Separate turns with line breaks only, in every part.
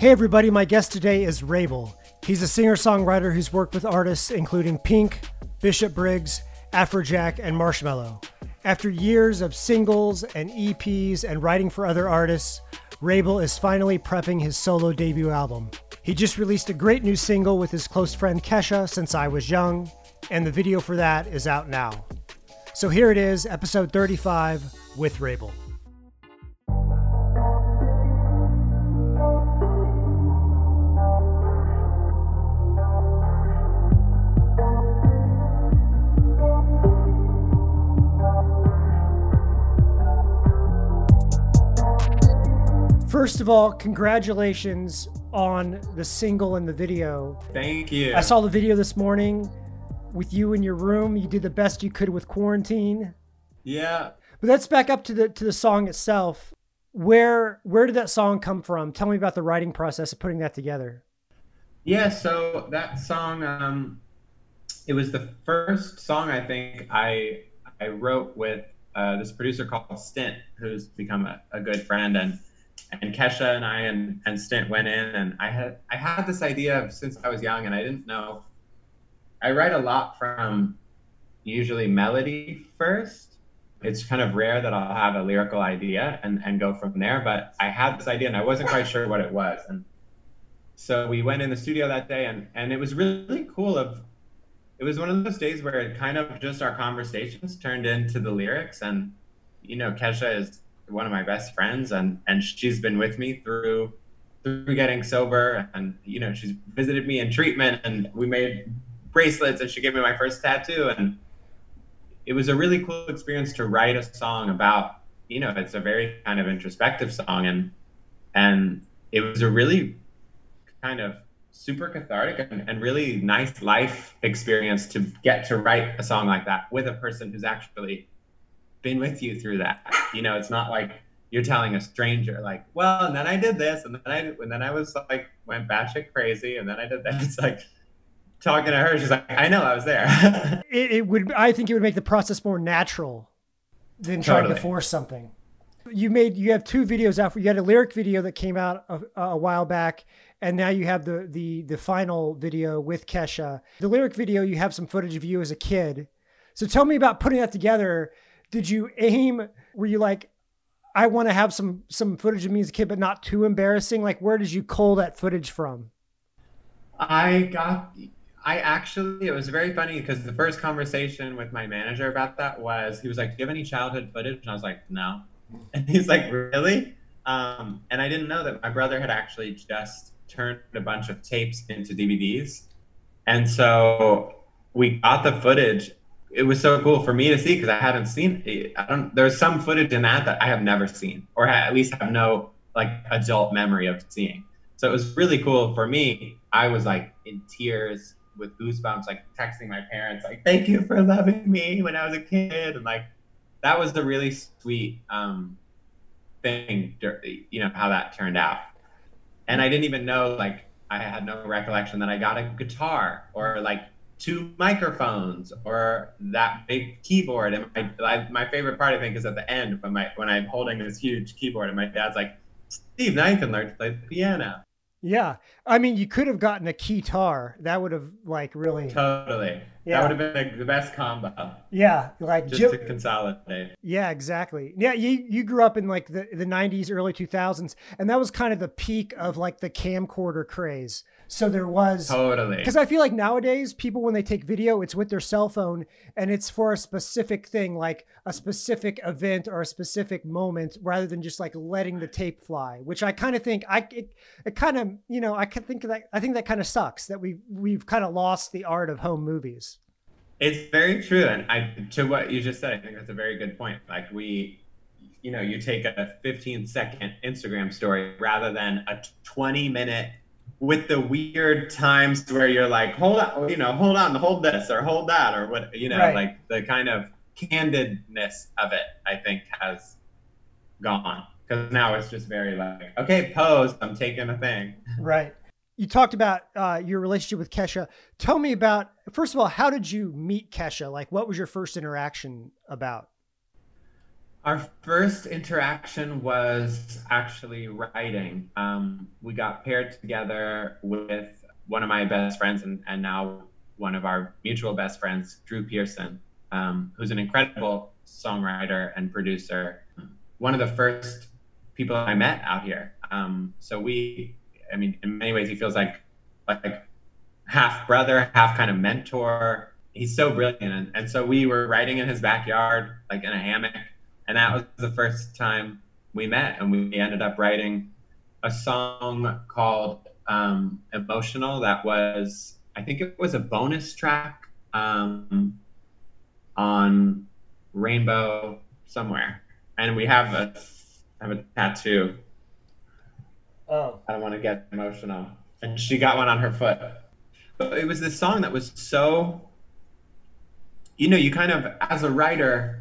Hey, everybody, my guest today is Wrabel. He's a singer songwriter who's worked with artists including Pink, Bishop Briggs, Afrojack, and Marshmello. After years of singles and EPs and writing for other artists, Wrabel is finally prepping his solo debut album. He just released a great new single with his close friend Kesha, Since I Was Young, and the video for that is out now. So here it is, episode 35 with Wrabel. First of all, congratulations on the single and the video.
Thank you.
I saw the video this morning with you in your room. You did the best you could with quarantine.
Yeah.
But let's back up to the to the song itself. Where where did that song come from? Tell me about the writing process of putting that together.
Yeah, so that song um it was the first song I think I I wrote with uh, this producer called Stint, who's become a, a good friend and and Kesha and I and, and Stint went in and I had I had this idea of since I was young and I didn't know I write a lot from usually melody first. It's kind of rare that I'll have a lyrical idea and, and go from there, but I had this idea and I wasn't quite sure what it was. And so we went in the studio that day and, and it was really cool of it was one of those days where it kind of just our conversations turned into the lyrics and you know Kesha is one of my best friends and and she's been with me through through getting sober and you know she's visited me in treatment and we made bracelets and she gave me my first tattoo and it was a really cool experience to write a song about you know it's a very kind of introspective song and and it was a really kind of super cathartic and, and really nice life experience to get to write a song like that with a person who's actually been with you through that. You know, it's not like you're telling a stranger, like, well, and then I did this, and then I, and then I was like, went batshit crazy, and then I did that. It's like talking to her, she's like, I know, I was there.
it, it, would, I think, it would make the process more natural than trying to force something. You made, you have two videos out. You had a lyric video that came out a, a while back, and now you have the the the final video with Kesha. The lyric video, you have some footage of you as a kid. So tell me about putting that together did you aim? Were you like, I want to have some some footage of me as a kid, but not too embarrassing? Like, where did you cull that footage from?
I got. I actually, it was very funny because the first conversation with my manager about that was he was like, "Do you have any childhood footage?" And I was like, "No," and he's like, "Really?" Um, and I didn't know that my brother had actually just turned a bunch of tapes into DVDs, and so we got the footage it was so cool for me to see because I hadn't seen it. I don't. There's some footage in that that I have never seen, or at least have no like adult memory of seeing. So it was really cool for me. I was like in tears with goosebumps, like texting my parents, like "Thank you for loving me when I was a kid," and like that was the really sweet um, thing. You know how that turned out, and I didn't even know like I had no recollection that I got a guitar or like two microphones or that big keyboard. And my, my favorite part, I think, is at the end when my when I'm holding this huge keyboard and my dad's like, "Steve, now you can learn to play the piano."
Yeah, I mean, you could have gotten a keytar. That would have like really
totally. Yeah, that would have been the best combo.
Yeah, like
just Jim... to consolidate.
Yeah, exactly. Yeah, you you grew up in like the the '90s, early 2000s, and that was kind of the peak of like the camcorder craze. So there was
totally
because I feel like nowadays people when they take video, it's with their cell phone and it's for a specific thing, like a specific event or a specific moment, rather than just like letting the tape fly. Which I kind of think I it, it kind of you know I can think that I think that kind of sucks that we we've kind of lost the art of home movies.
It's very true, and I to what you just said, I think that's a very good point. Like we you know, you take a 15 second Instagram story rather than a 20 minute with the weird times where you're like, hold on, you know, hold on, hold this or hold that or what, you know, right. like the kind of candidness of it, I think has gone because now it's just very like, okay, pose, I'm taking a thing.
Right. You talked about uh, your relationship with Kesha. Tell me about, first of all, how did you meet Kesha? Like, what was your first interaction about?
Our first interaction was actually writing. Um, we got paired together with one of my best friends and, and now one of our mutual best friends, Drew Pearson, um, who's an incredible songwriter and producer. One of the first people I met out here. Um, so we, I mean, in many ways, he feels like like half brother, half kind of mentor. He's so brilliant, and, and so we were writing in his backyard, like in a hammock, and that was the first time we met, and we ended up writing a song called um, "Emotional." That was, I think, it was a bonus track um, on Rainbow somewhere, and we have a have a tattoo.
Oh,
I don't want to get emotional, and she got one on her foot. But it was this song that was so, you know, you kind of as a writer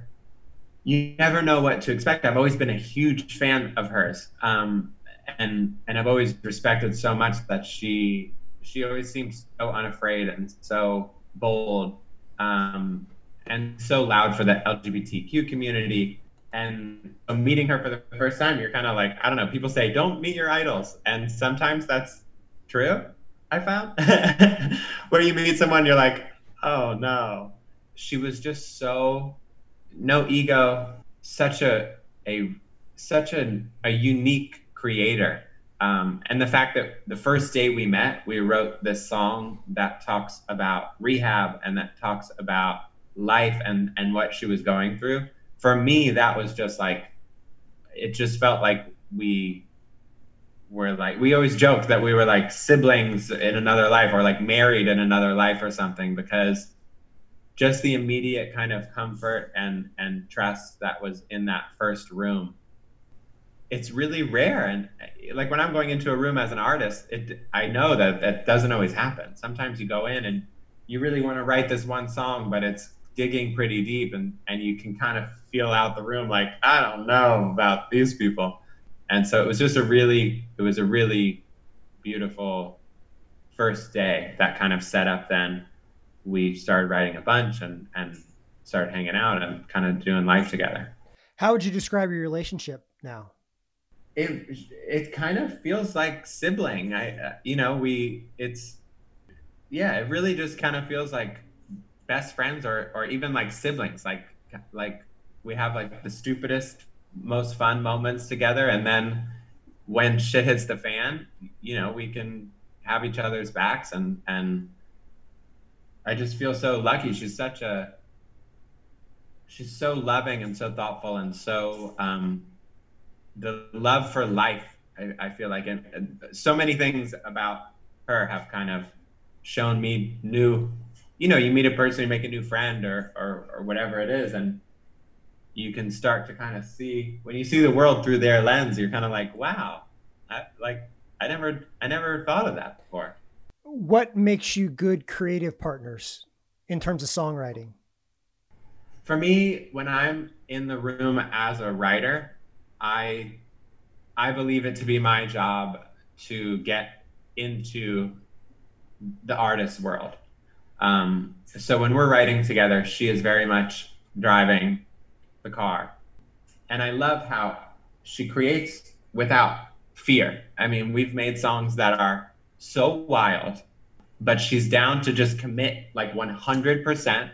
you never know what to expect. I've always been a huge fan of hers, um, and and I've always respected so much that she she always seems so unafraid and so bold, um, and so loud for the LGBTQ community. And so meeting her for the first time, you're kind of like, I don't know. People say don't meet your idols, and sometimes that's true. I found where you meet someone, you're like, oh no. She was just so no ego, such a a such a, a unique creator. Um, and the fact that the first day we met, we wrote this song that talks about rehab and that talks about life and and what she was going through. For me, that was just like it just felt like we were like we always joked that we were like siblings in another life or like married in another life or something because just the immediate kind of comfort and and trust that was in that first room it's really rare. And like when i'm going into a room as an artist it i know that that doesn't always happen. Sometimes you go in and you really want to write this one song but it's digging pretty deep and and you can kind of feel out the room like i don't know about these people and so it was just a really it was a really beautiful first day that kind of set up then we started writing a bunch and and started hanging out and kind of doing life together.
How would you describe your relationship now?
It it kind of feels like sibling. I uh, you know we it's yeah it really just kind of feels like best friends or or even like siblings like like we have like the stupidest most fun moments together and then when shit hits the fan you know we can have each other's backs and and I just feel so lucky. She's such a she's so loving and so thoughtful and so um, the love for life. I, I feel like and, and so many things about her have kind of shown me new. You know, you meet a person, you make a new friend or or, or whatever it is, and you can start to kind of see when you see the world through their lens. You're kind of like, wow, I, like I never I never thought of that before
what makes you good creative partners in terms of songwriting?
For me, when I'm in the room as a writer, I I believe it to be my job to get into the artist's world. Um, so when we're writing together, she is very much driving the car. And I love how she creates without fear. I mean, we've made songs that are so wild, but she's down to just commit like 100%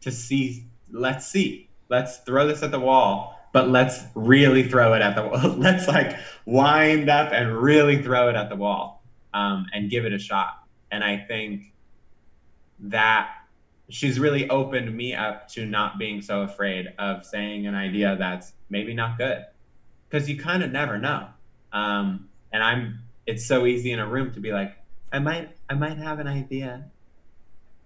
to see, let's see, let's throw this at the wall, but let's really throw it at the wall. let's like wind up and really throw it at the wall um, and give it a shot. And I think that she's really opened me up to not being so afraid of saying an idea that's maybe not good because you kind of never know. Um, and I'm it's so easy in a room to be like, I might I might have an idea.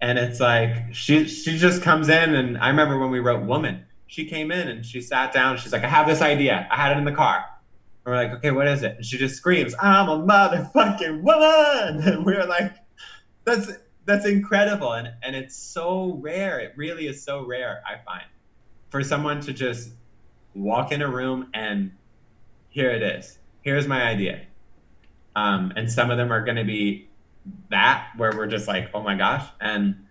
And it's like she she just comes in and I remember when we wrote Woman, she came in and she sat down, she's like, I have this idea. I had it in the car. And we're like, okay, what is it? And she just screams, I'm a motherfucking woman. And we're like, that's that's incredible. And and it's so rare. It really is so rare, I find, for someone to just walk in a room and here it is. Here's my idea um, and some of them are going to be that where we're just like, oh my gosh. And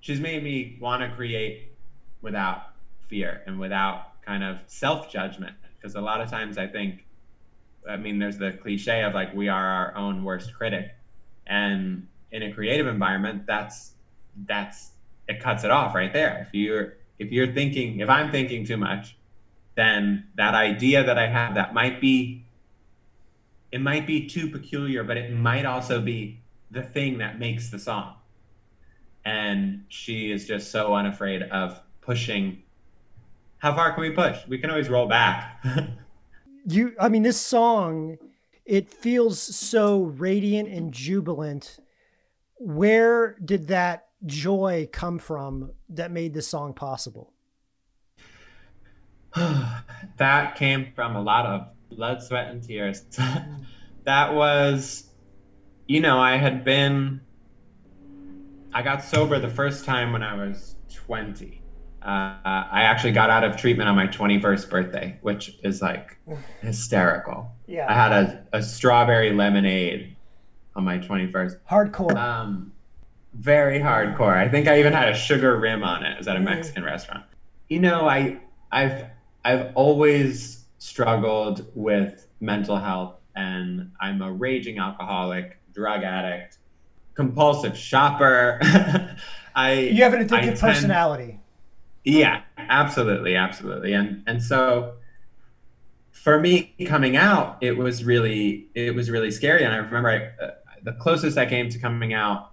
she's made me want to create without fear and without kind of self judgment. Because a lot of times I think, I mean, there's the cliche of like, we are our own worst critic. And in a creative environment, that's, that's, it cuts it off right there. If you're, if you're thinking, if I'm thinking too much, then that idea that I have that might be, it might be too peculiar, but it might also be the thing that makes the song. And she is just so unafraid of pushing. How far can we push? We can always roll back.
you, I mean, this song, it feels so radiant and jubilant. Where did that joy come from that made this song possible?
that came from a lot of blood, sweat, and tears. that was, you know, I had been, I got sober the first time when I was 20. Uh, I actually got out of treatment on my 21st birthday, which is like hysterical. Yeah. I had a, a strawberry lemonade on my 21st.
Hardcore.
Um, very hardcore. I think I even had a sugar rim on it. It was at a mm. Mexican restaurant. You know, I I've I've always struggled with mental health and I'm a raging alcoholic, drug addict, compulsive shopper. I
You have an addictive tend, personality.
Yeah, absolutely, absolutely. And and so for me coming out, it was really it was really scary and I remember I, uh, the closest I came to coming out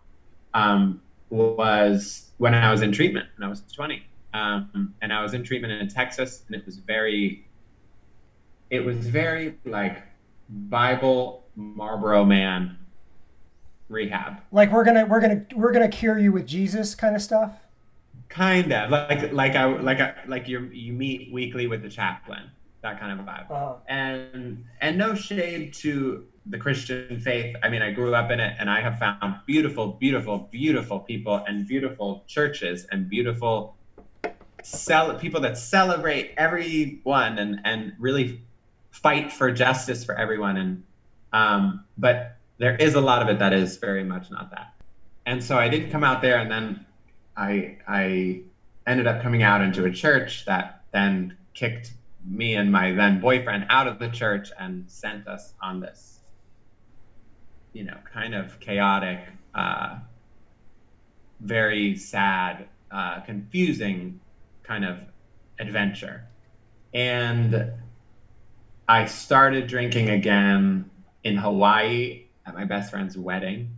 um, was when I was in treatment when I was 20 um, and I was in treatment in Texas, and it was very, it was very like Bible Marlboro Man rehab.
Like we're gonna we're gonna we're gonna cure you with Jesus kind of stuff.
Kind of like like I like I like you you meet weekly with the chaplain that kind of vibe. Uh-huh. And and no shade to the Christian faith. I mean, I grew up in it, and I have found beautiful, beautiful, beautiful people and beautiful churches and beautiful cel- people that celebrate everyone and and really fight for justice for everyone and um, but there is a lot of it that is very much not that and so i didn't come out there and then i i ended up coming out into a church that then kicked me and my then boyfriend out of the church and sent us on this you know kind of chaotic uh, very sad uh, confusing kind of adventure. And I started drinking again in Hawaii at my best friend's wedding.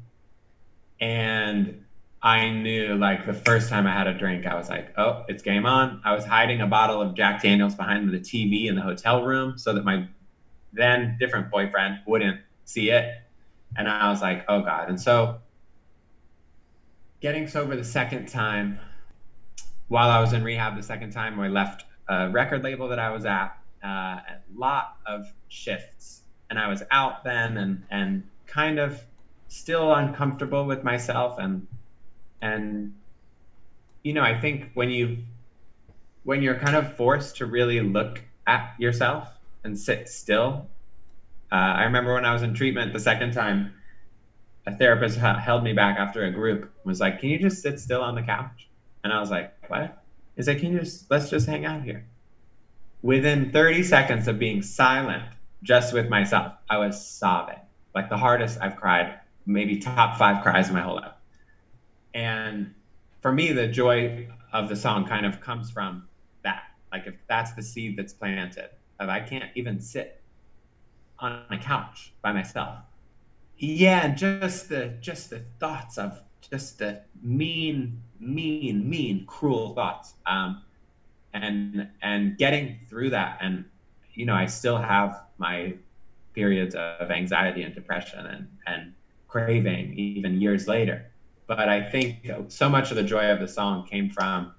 And I knew like the first time I had a drink, I was like, oh, it's game on. I was hiding a bottle of Jack Daniels behind the TV in the hotel room so that my then different boyfriend wouldn't see it. And I was like, oh God. And so getting sober the second time, while I was in rehab the second time, I left a record label that I was at, uh, a lot of shifts, and I was out then and and kind of still uncomfortable with myself and and you know I think when you when you're kind of forced to really look at yourself and sit still. Uh, I remember when I was in treatment the second time, a therapist held me back after a group was like, "Can you just sit still on the couch?" And I was like, what? He's like, can you just, let's just hang out here. Within 30 seconds of being silent, just with myself, I was sobbing. Like the hardest I've cried, maybe top five cries in my whole life. And for me, the joy of the song kind of comes from that. Like if that's the seed that's planted, if I can't even sit on a couch by myself. Yeah, and just the just the thoughts of just the mean, mean, mean, cruel thoughts. Um, and and getting through that, and you know, I still have my periods of anxiety and depression and and craving even years later. But I think so much of the joy of the song came from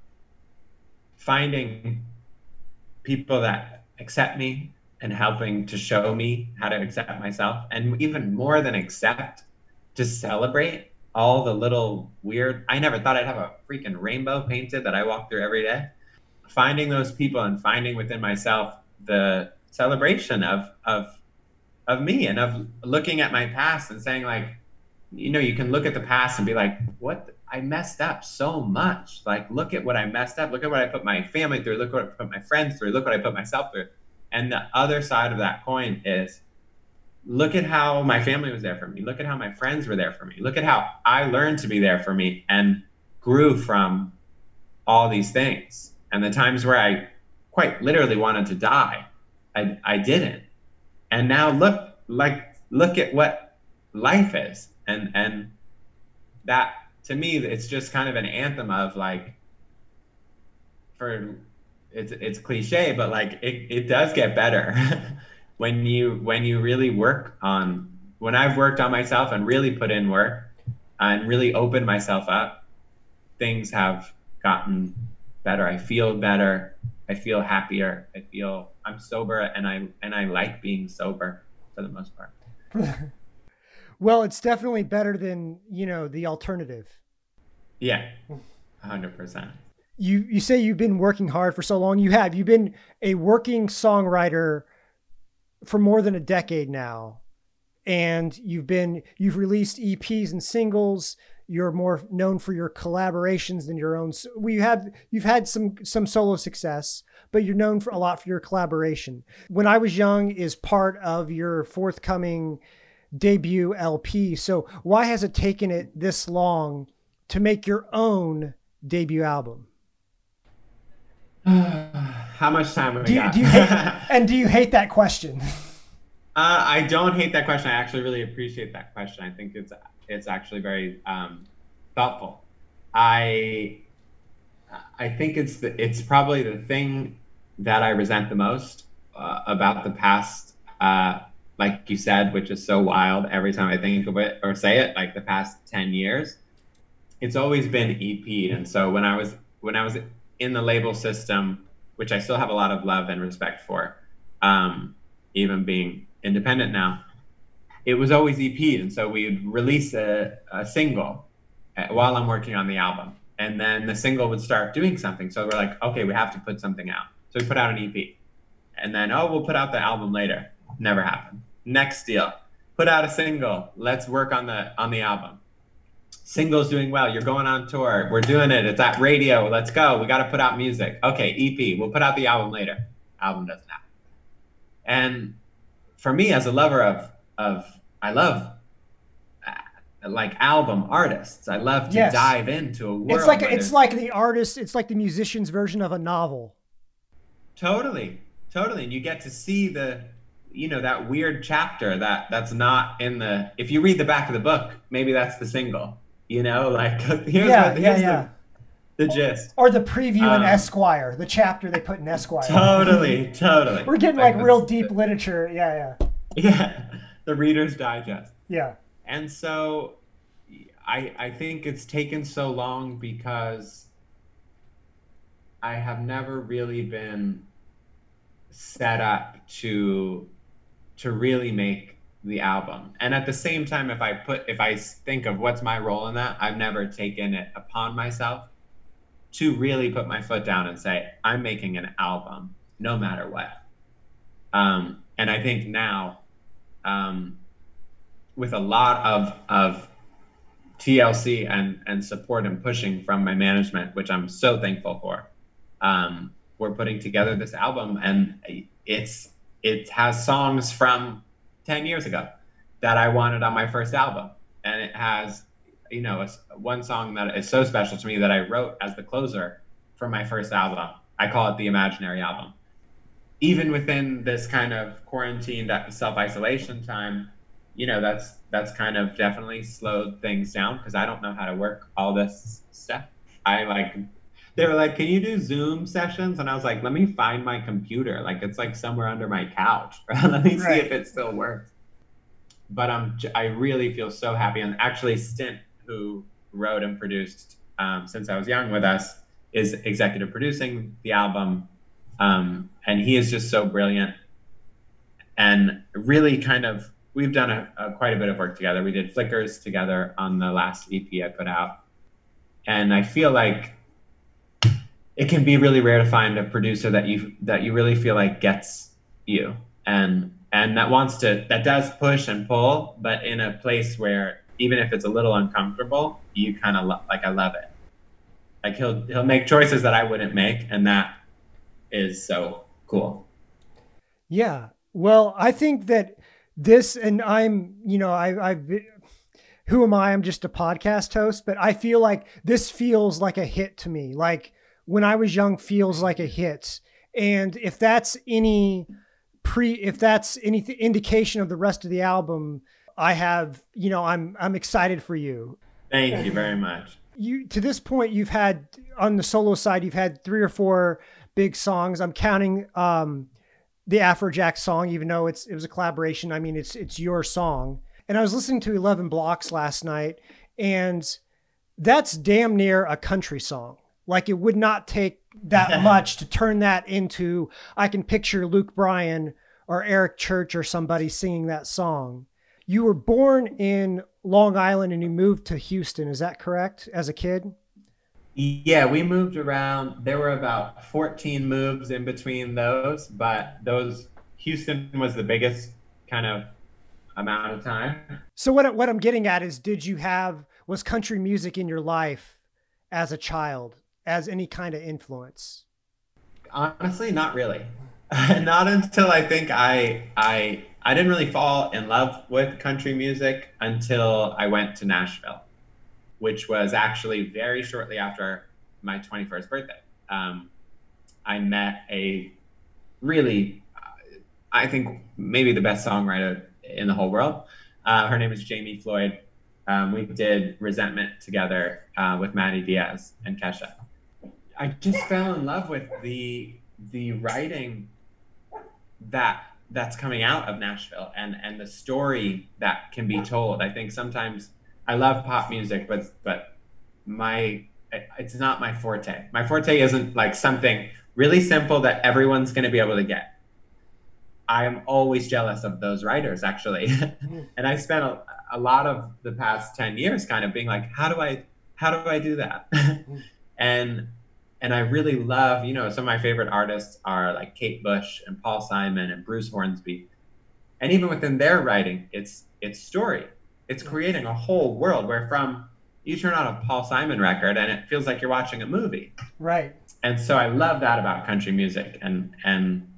finding people that accept me and helping to show me how to accept myself and even more than accept to celebrate all the little weird i never thought i'd have a freaking rainbow painted that i walk through every day finding those people and finding within myself the celebration of of of me and of looking at my past and saying like you know you can look at the past and be like what I messed up so much. Like, look at what I messed up. Look at what I put my family through. Look what I put my friends through. Look what I put myself through. And the other side of that coin is look at how my family was there for me. Look at how my friends were there for me. Look at how I learned to be there for me and grew from all these things. And the times where I quite literally wanted to die, I, I didn't. And now look, like, look at what life is. And, and that to me, it's just kind of an anthem of like, for it's it's cliche, but like it, it does get better when you when you really work on when I've worked on myself and really put in work and really opened myself up, things have gotten better. I feel better. I feel happier. I feel I'm sober and I and I like being sober for the most part.
well, it's definitely better than, you know, the alternative.
Yeah. 100%
you you say you've been working hard for so long. You have. You've been a working songwriter for more than a decade now. And you've been you've released EPs and singles. You're more known for your collaborations than your own. We have you've had some some solo success, but you're known for a lot for your collaboration. When I was young is part of your forthcoming debut LP. So why has it taken it this long to make your own debut album?
How much time we
do you,
got?
Do you hate, and do you hate that question?
Uh, I don't hate that question. I actually really appreciate that question. I think it's it's actually very um, thoughtful. I I think it's the, it's probably the thing that I resent the most uh, about the past. Uh, like you said, which is so wild every time I think of it or say it, like the past ten years, it's always been EP. And so when I was when I was in the label system, which I still have a lot of love and respect for, um, even being independent now, it was always EP. And so we'd release a, a single uh, while I'm working on the album. And then the single would start doing something. So we're like, okay, we have to put something out. So we put out an EP. And then, oh, we'll put out the album later. Never happened. Next deal. Put out a single. Let's work on the on the album singles doing well. You're going on tour. We're doing it. It's at radio. Let's go. We got to put out music. Okay, EP. We'll put out the album later. Album doesn't happen. And for me, as a lover of of, I love uh, like album artists. I love to yes. dive into a world.
It's like it's like the artist. It's like the musician's version of a novel.
Totally, totally, and you get to see the you know that weird chapter that that's not in the if you read the back of the book maybe that's the single you know, like here's, yeah, what, here's yeah, yeah. The, the, gist.
Or the preview um, in Esquire, the chapter they put in Esquire.
Totally, totally.
We're getting like, like real deep the, literature. Yeah,
yeah. Yeah, the Reader's Digest.
Yeah.
And so, I I think it's taken so long because I have never really been set up to to really make the album. And at the same time, if I put, if I think of what's my role in that, I've never taken it upon myself to really put my foot down and say, I'm making an album no matter what. Um, and I think now, um, with a lot of, of TLC and, and support and pushing from my management, which I'm so thankful for, um, we're putting together this album and it's, it has songs from 10 years ago that I wanted on my first album. And it has, you know, a, one song that is so special to me that I wrote as the closer for my first album. I call it the Imaginary Album. Even within this kind of quarantined self isolation time, you know, that's that's kind of definitely slowed things down because I don't know how to work all this stuff. I like they were like, "Can you do Zoom sessions?" And I was like, "Let me find my computer. Like it's like somewhere under my couch. Let me right. see if it still works." But I'm I really feel so happy. And actually, Stint, who wrote and produced um, since I was young with us, is executive producing the album, um, and he is just so brilliant. And really, kind of, we've done a, a, quite a bit of work together. We did Flickers together on the last EP I put out, and I feel like it can be really rare to find a producer that you that you really feel like gets you and and that wants to that does push and pull but in a place where even if it's a little uncomfortable, you kind of lo- like I love it. Like he'll he'll make choices that I wouldn't make, and that is so cool.
Yeah. Well, I think that this, and I'm, you know, I, I've, who am I? I'm just a podcast host, but I feel like this feels like a hit to me. Like when I was young, feels like a hit. And if that's any pre, if that's any indication of the rest of the album, I have, you know, I'm, I'm excited for you.
Thank you very much.
You to this point, you've had on the solo side, you've had three or four big songs. I'm counting um, the Afrojack song, even though it's it was a collaboration. I mean, it's it's your song. And I was listening to Eleven Blocks last night, and that's damn near a country song. Like it would not take that much to turn that into. I can picture Luke Bryan or Eric Church or somebody singing that song. You were born in Long Island and you moved to Houston. Is that correct? As a kid?
Yeah, we moved around. There were about 14 moves in between those, but those Houston was the biggest kind of amount of time.
So what what I'm getting at is did you have was country music in your life as a child as any kind of influence?
Honestly, not really. not until I think I I I didn't really fall in love with country music until I went to Nashville which was actually very shortly after my 21st birthday. Um, I met a really, uh, I think maybe the best songwriter in the whole world. Uh, her name is Jamie Floyd. Um, we did Resentment together uh, with Madi Diaz and Kesha. I just fell in love with the the writing that that's coming out of Nashville and and the story that can be told. I think sometimes I love pop music, but but my it's not my forte. My forte isn't like something really simple that everyone's going to be able to get. I am always jealous of those writers, actually, mm-hmm. and I spent a, a lot of the past ten years kind of being like, how do I how do I do that? Mm-hmm. and and I really love, you know, some of my favorite artists are like Kate Bush and Paul Simon and Bruce Hornsby, and even within their writing, it's it's story it's creating a whole world where from you turn on a Paul Simon record and it feels like you're watching a movie.
Right.
And so I love that about country music and and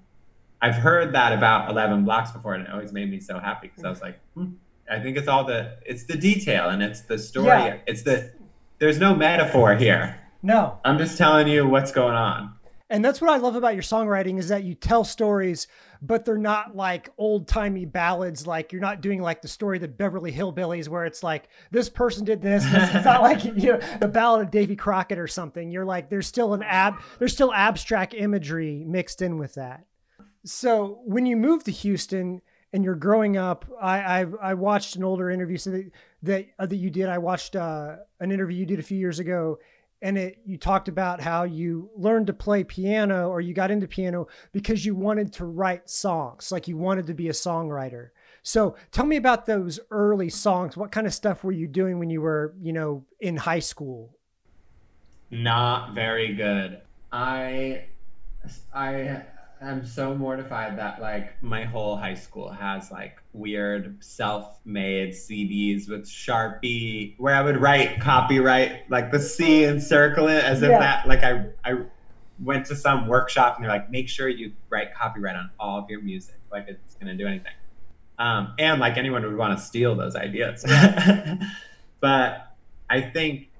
I've heard that about 11 blocks before and it always made me so happy because I was like, hmm, I think it's all the it's the detail and it's the story. Yeah. It's the there's no metaphor here.
No.
I'm just telling you what's going on.
And that's what I love about your songwriting is that you tell stories but they're not like old timey ballads. Like you're not doing like the story the Beverly Hillbillies where it's like this person did this. this. It's not like you know the ballad of Davy Crockett or something. You're like there's still an ab there's still abstract imagery mixed in with that. So when you moved to Houston and you're growing up, I I, I watched an older interview so that that, uh, that you did. I watched uh, an interview you did a few years ago and it you talked about how you learned to play piano or you got into piano because you wanted to write songs like you wanted to be a songwriter. So tell me about those early songs. What kind of stuff were you doing when you were you know in high school?
Not very good. I i I'm so mortified that like my whole high school has like weird self-made CDs with Sharpie where I would write copyright like the C and circle it as yeah. if that like I I went to some workshop and they're like make sure you write copyright on all of your music like it's gonna do anything. Um, and like anyone would want to steal those ideas. but I think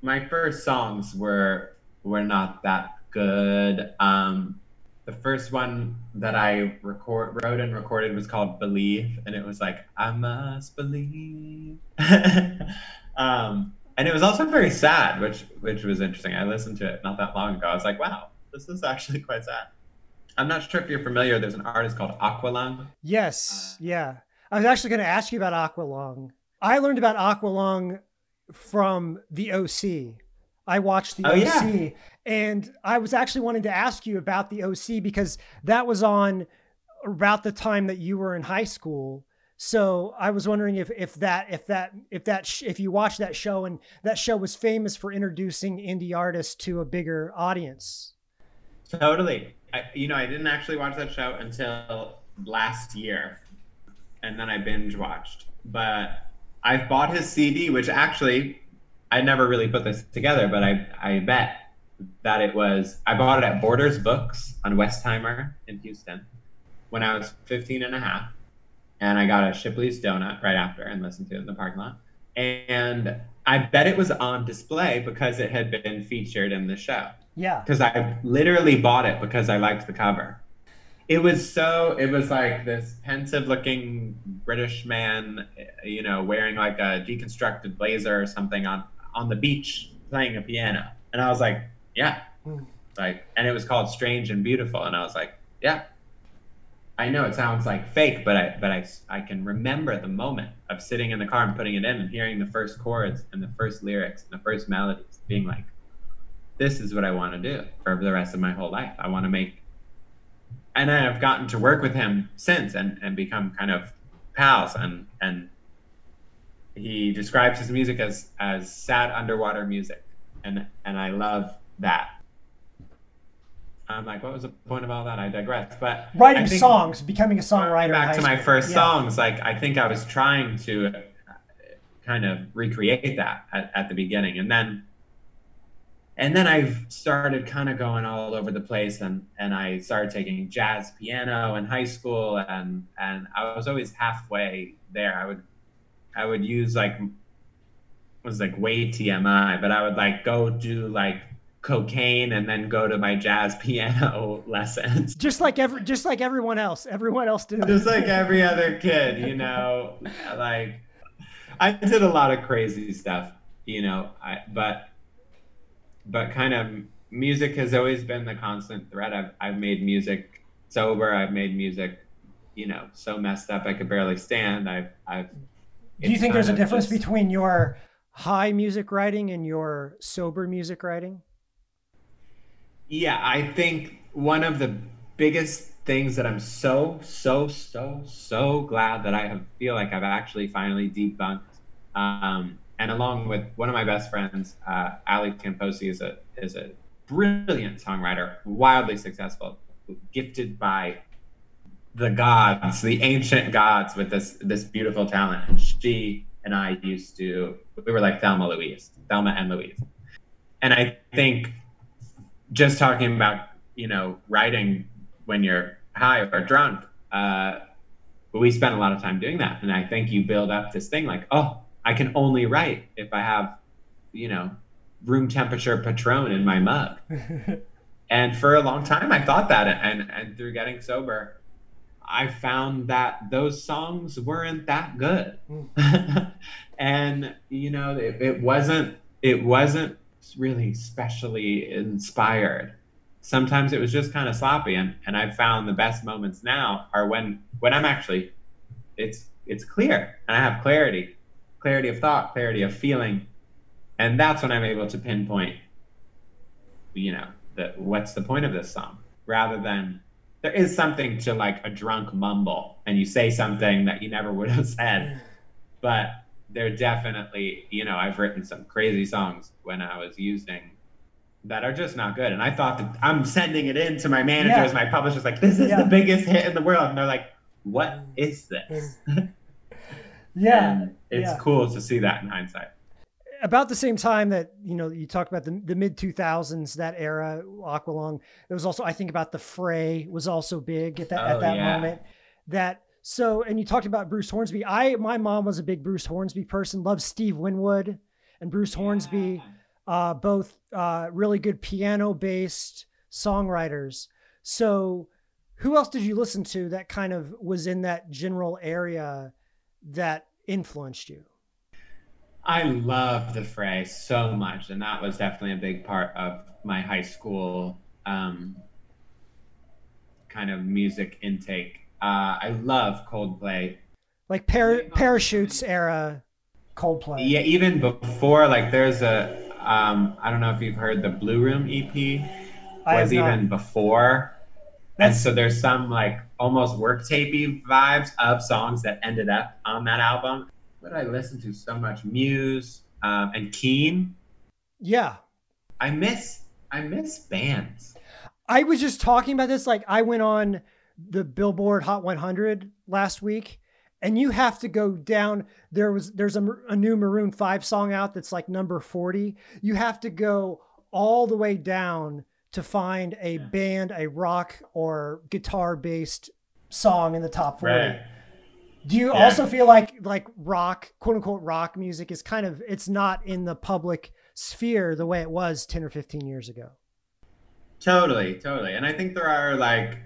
my first songs were were not that good. Um, the first one that I record wrote and recorded was called Believe, and it was like I must believe. um, and it was also very sad, which which was interesting. I listened to it not that long ago. I was like, wow, this is actually quite sad. I'm not sure if you're familiar. There's an artist called Aqualung.
Yes, yeah. I was actually going to ask you about Aqualung. I learned about Aqualung from the OC. I watched the oh, OC, yeah. and I was actually wanting to ask you about the OC because that was on about the time that you were in high school. So I was wondering if if that if that if that sh- if you watched that show and that show was famous for introducing indie artists to a bigger audience.
Totally. I, you know, I didn't actually watch that show until last year, and then I binge watched. But I've bought his CD, which actually I never really put this together, but I I bet that it was I bought it at Borders Books on Westheimer in Houston when I was 15 and a half. And I got a Shipley's donut right after and listened to it in the parking lot. And I bet it was on display because it had been featured in the show.
Yeah.
Because I literally bought it because I liked the cover. It was so, it was like this pensive looking British man, you know, wearing like a deconstructed blazer or something on, on the beach playing a piano. And I was like, yeah. Mm. Like, and it was called Strange and Beautiful. And I was like, yeah. I know it sounds like fake, but I, but I, I can remember the moment of sitting in the car and putting it in and hearing the first chords and the first lyrics and the first melodies being like, this is what I want to do for the rest of my whole life. I want to make, and I've gotten to work with him since and, and become kind of pals and, and he describes his music as, as sad underwater music. And, and I love that. I'm like, what was the point of all that? I digress. But
writing songs, becoming a songwriter.
Back to my first yeah. songs, like I think I was trying to uh, kind of recreate that at, at the beginning, and then and then I started kind of going all over the place, and and I started taking jazz piano in high school, and and I was always halfway there. I would I would use like was like way TMI, but I would like go do like cocaine and then go to my jazz piano lessons.
Just like every just like everyone else. Everyone else did.
Just like every other kid, you know. like I did a lot of crazy stuff, you know, I but but kind of music has always been the constant thread. I've I've made music sober, I've made music, you know, so messed up I could barely stand. I've I've
Do you think there's a difference just, between your high music writing and your sober music writing?
Yeah, I think one of the biggest things that I'm so, so, so, so glad that I have, feel like I've actually finally debunked. Um, and along with one of my best friends, uh, Ali Tamposi is a is a brilliant songwriter, wildly successful, gifted by the gods, the ancient gods, with this this beautiful talent. And she and I used to we were like Thelma Louise, Thelma and Louise. And I think just talking about you know writing when you're high or drunk uh, we spend a lot of time doing that and i think you build up this thing like oh i can only write if i have you know room temperature patron in my mug and for a long time i thought that and and through getting sober i found that those songs weren't that good mm. and you know it, it wasn't it wasn't really specially inspired. Sometimes it was just kind of sloppy, and and I've found the best moments now are when when I'm actually it's it's clear and I have clarity, clarity of thought, clarity of feeling, and that's when I'm able to pinpoint, you know, that what's the point of this song, rather than there is something to like a drunk mumble and you say something that you never would have said, mm. but they're definitely, you know, I've written some crazy songs when I was using that are just not good. And I thought that I'm sending it in to my managers, yeah. my publishers, like, this is yeah. the biggest hit in the world. And they're like, what mm. is this? Mm.
yeah.
it's
yeah.
cool to see that in hindsight.
About the same time that, you know, you talked about the, the mid 2000s, that era, Aqualung, there was also, I think about the fray was also big at that, oh, at that moment. That so, and you talked about Bruce Hornsby. I, my mom was a big Bruce Hornsby person. Loved Steve Winwood and Bruce yeah. Hornsby, uh, both uh, really good piano-based songwriters. So, who else did you listen to that kind of was in that general area that influenced you?
I love the Fray so much, and that was definitely a big part of my high school um, kind of music intake uh, I love Coldplay.
Like par- parachutes era Coldplay.
Yeah, even before like there's a um, I don't know if you've heard the Blue Room EP was even before. That's... And so there's some like almost work tapey vibes of songs that ended up on that album. What I listen to so much? Muse um, and Keane.
Yeah.
I miss I miss bands.
I was just talking about this. Like I went on the Billboard Hot 100 last week, and you have to go down there was there's a, a new maroon 5 song out that's like number 40 you have to go all the way down to find a yeah. band a rock or guitar based song in the top 40 right. Do you yeah. also feel like like rock quote unquote rock music is kind of it's not in the public sphere the way it was 10 or 15 years ago
totally totally and i think there are like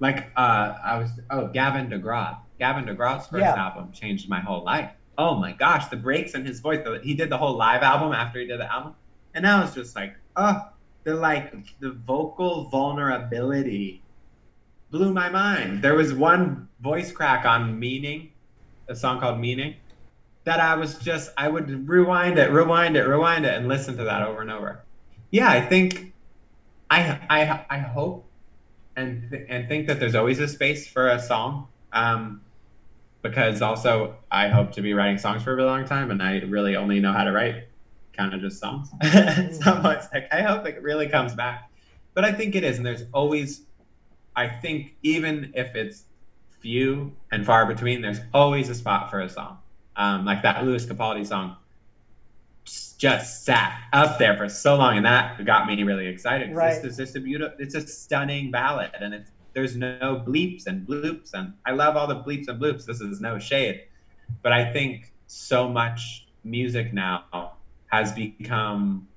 like uh i was oh gavin degraw Gavin DeGraw's first yeah. album changed my whole life. Oh my gosh, the breaks in his voice. He did the whole live album after he did the album, and I was just like, oh, the like the vocal vulnerability blew my mind. There was one voice crack on "Meaning," a song called "Meaning," that I was just I would rewind it, rewind it, rewind it, and listen to that over and over. Yeah, I think I I I hope and th- and think that there's always a space for a song. Um, because also I hope to be writing songs for a really long time, and I really only know how to write kind of just songs. so it's like I hope it really comes back, but I think it is, and there's always, I think even if it's few and far between, there's always a spot for a song, um, like that Lewis Capaldi song. Just sat up there for so long, and that got me really excited. Right. It's just a beautiful, it's a stunning ballad, and it's there's no bleeps and bloops and i love all the bleeps and bloops this is no shade but i think so much music now has become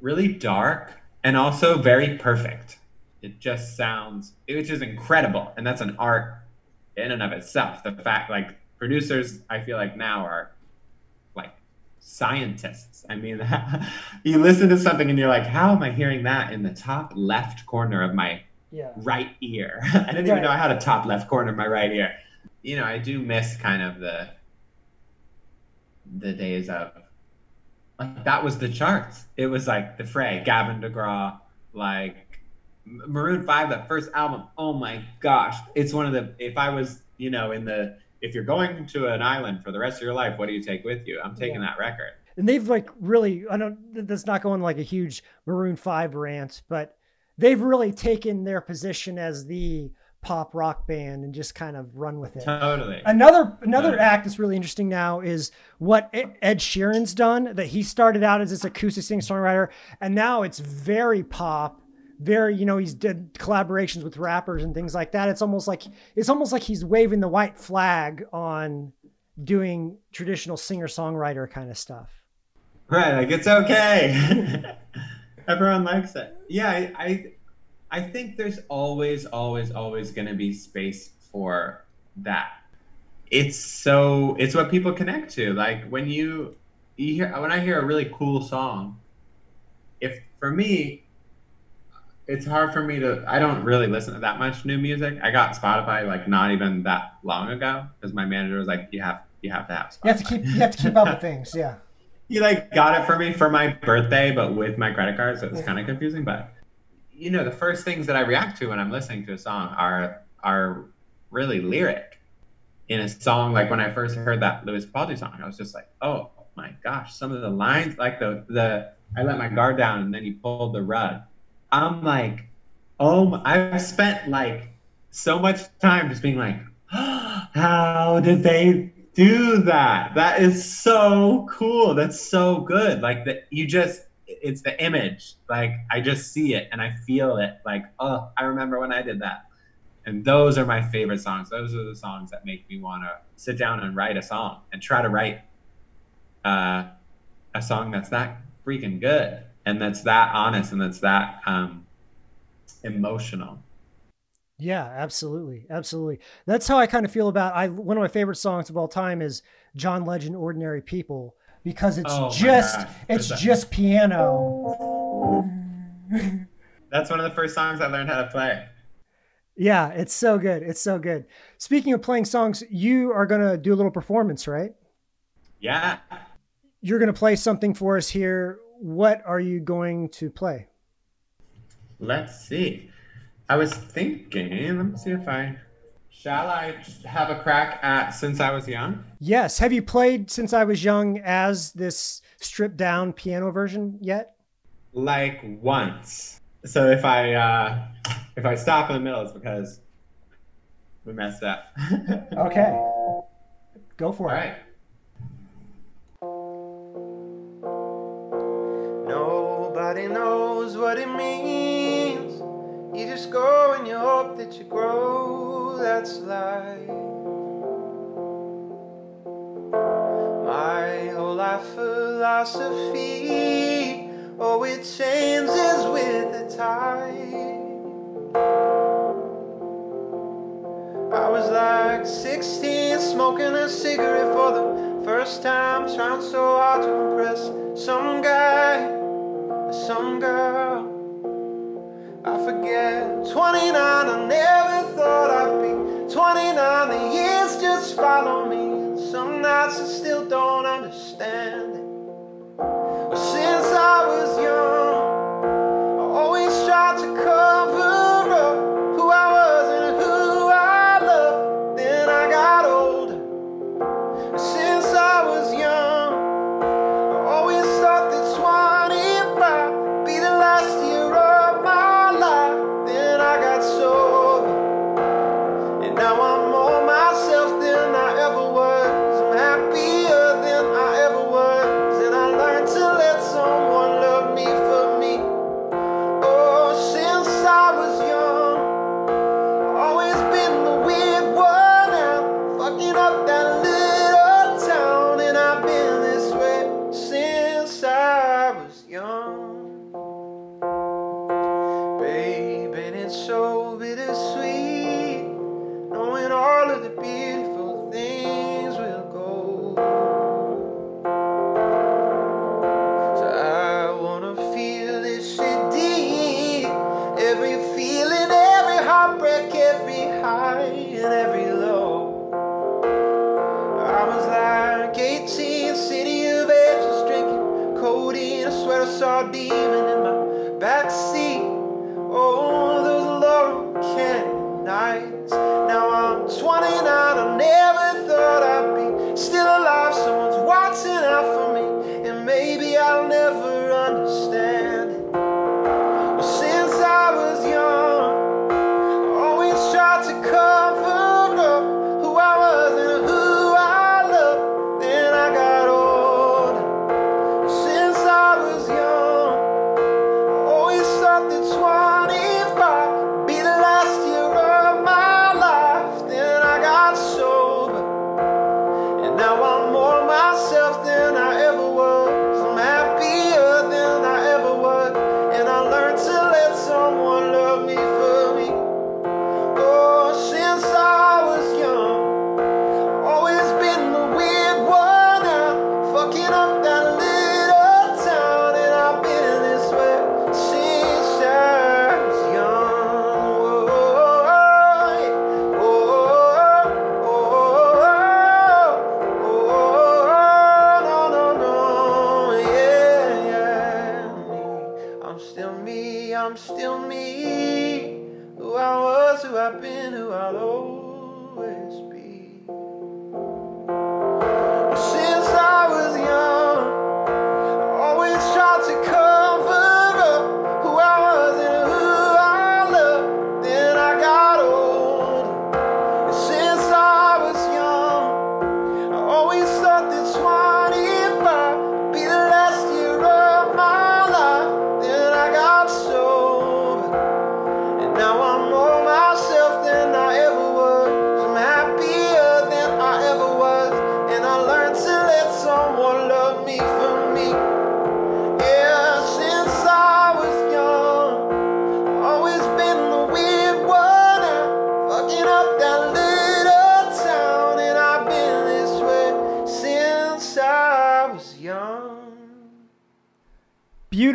really dark and also very perfect it just sounds which is incredible and that's an art in and of itself the fact like producers i feel like now are like scientists i mean you listen to something and you're like how am i hearing that in the top left corner of my yeah. right ear. I didn't right. even know I had a top left corner of my right ear. You know, I do miss kind of the the days of like that was the charts. It was like the Fray, Gavin DeGraw, like Maroon Five, that first album. Oh my gosh, it's one of the. If I was, you know, in the if you're going to an island for the rest of your life, what do you take with you? I'm taking yeah. that record.
And they've like really, I don't. That's not going like a huge Maroon Five rant, but they've really taken their position as the pop rock band and just kind of run with it.
Totally.
Another another totally. act that's really interesting now is what Ed Sheeran's done. That he started out as this acoustic singer songwriter, and now it's very pop. Very, you know, he's did collaborations with rappers and things like that. It's almost like it's almost like he's waving the white flag on doing traditional singer songwriter kind of stuff.
Right, like it's okay. Everyone likes it. Yeah, I, I, I think there's always, always, always going to be space for that. It's so it's what people connect to. Like when you, you hear when I hear a really cool song, if for me, it's hard for me to. I don't really listen to that much new music. I got Spotify like not even that long ago because my manager was like, "You have you have to have Spotify.
You have to keep you have to keep up with things." Yeah
he like got it for me for my birthday, but with my credit card, so it's kind of confusing. But you know, the first things that I react to when I'm listening to a song are are really lyric. In a song, like when I first heard that Lewis Capaldi song, I was just like, oh my gosh, some of the lines, like the the I let my guard down and then he pulled the rug. I'm like, oh, I've spent like so much time just being like, oh, how did they do that. That is so cool. That's so good. Like that you just it's the image. Like I just see it and I feel it. Like, oh, I remember when I did that. And those are my favorite songs. Those are the songs that make me want to sit down and write a song and try to write uh, a song that's that freaking good and that's that honest and that's that um, emotional.
Yeah, absolutely, absolutely. That's how I kind of feel about. I one of my favorite songs of all time is John Legend, "Ordinary People," because it's oh just it's just piano.
That's one of the first songs I learned how to play.
Yeah, it's so good. It's so good. Speaking of playing songs, you are going to do a little performance, right?
Yeah.
You're going to play something for us here what are you going to play?
Let's see. I was thinking, let me see if I. Shall I have a crack at Since I Was Young?
Yes. Have you played Since I Was Young as this stripped down piano version yet?
Like once. So if I uh, if I stop in the middle, it's because we messed up.
okay. Go for
All
it.
All right.
Nobody knows what it means. You just go and you hope that you grow. That's life. My whole life philosophy, oh, it changes with the tide. I was like 16, smoking a cigarette for the first time, trying so hard to impress some guy some girl. I forget. 29, I never thought I'd be 29. The years just follow me. Some nights I still don't understand it. Now I'm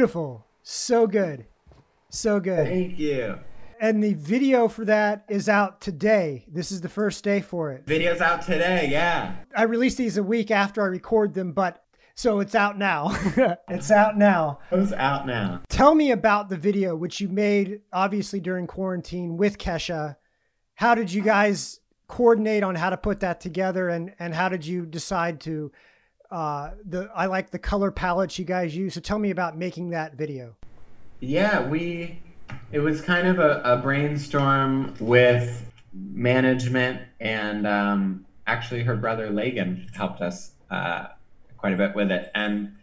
beautiful. So
good. So good.
Thank you.
And the video for that is out today. This is the first day for it.
Video's out today, yeah.
I release these a week after I record them, but so it's out now. it's out now.
It's out now.
Tell me about the video which you made obviously during quarantine with Kesha. How did you guys coordinate on how to put that together and and how did you decide to uh, the I like the color palettes you guys use. So tell me about making that video.
Yeah, we it was kind of a, a brainstorm with management and um, actually her brother Lagan helped us uh, quite a bit with it and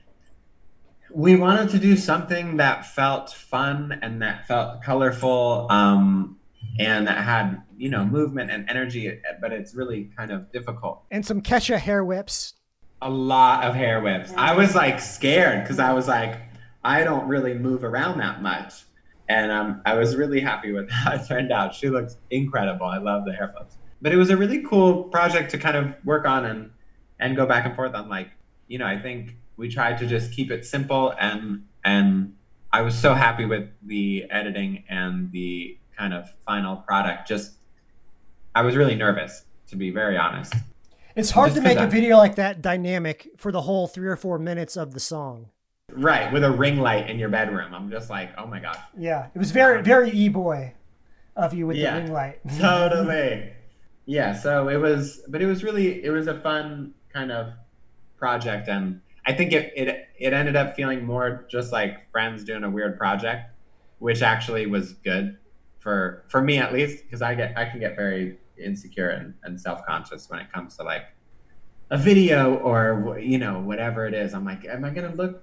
we wanted to do something that felt fun and that felt colorful um, and that had you know movement and energy but it's really kind of difficult
and some kesha hair whips
a lot of hair whips. I was like scared because i was like i don't really move around that much. And um, i was really happy with how it turned out. She looks incredible. I love the hair flips. But it was a really cool project to kind of work on and and go back and forth on like you know i think we tried to just keep it simple and and I was so happy with the editing and the kind of final product. Just I was really nervous to be very honest.
It's hard to make a video like that dynamic for the whole three or four minutes of the song.
Right, with a ring light in your bedroom. I'm just like, oh my god.
Yeah, it was very very e boy of you with yeah, the ring light.
totally. Yeah, so it was, but it was really, it was a fun kind of project, and I think it, it it ended up feeling more just like friends doing a weird project, which actually was good for for me at least because I get I can get very insecure and, and self conscious when it comes to like a video or you know whatever it is. I'm like, am I gonna look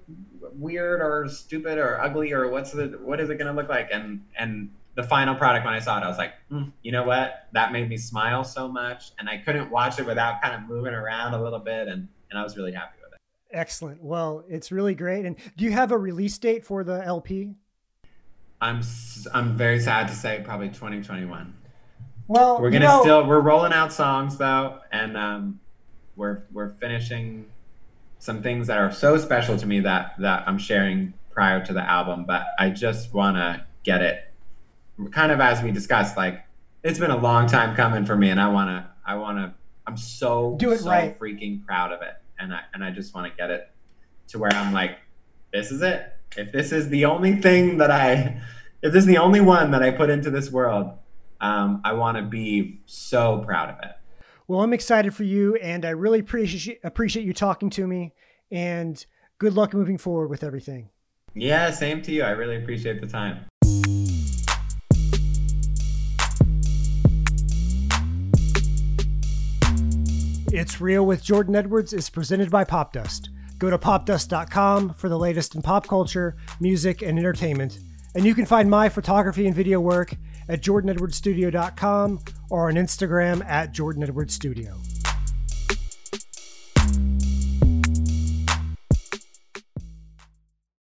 weird or stupid or ugly or what's the what is it gonna look like? And and the final product when I saw it, I was like, mm, you know what? That made me smile so much, and I couldn't watch it without kind of moving around a little bit, and and I was really happy. With it.
Excellent. Well, it's really great. And do you have a release date for the LP?
I'm I'm very sad to say probably 2021.
Well,
we're gonna you know, still we're rolling out songs though, and um, we're we're finishing some things that are so special to me that that I'm sharing prior to the album. But I just want to get it, kind of as we discussed. Like it's been a long time coming for me, and I want to I want to I'm so
do it
so
right.
freaking proud of it and I and I just want to get it to where I'm like, this is it. If this is the only thing that I, if this is the only one that I put into this world, um, I want to be so proud of it.
Well, I'm excited for you, and I really appreciate appreciate you talking to me. And good luck moving forward with everything.
Yeah, same to you. I really appreciate the time.
It's Real with Jordan Edwards is presented by Popdust. Go to popdust.com for the latest in pop culture, music, and entertainment. And you can find my photography and video work at jordanedwardsstudio.com or on Instagram at Jordan Edwards Studio.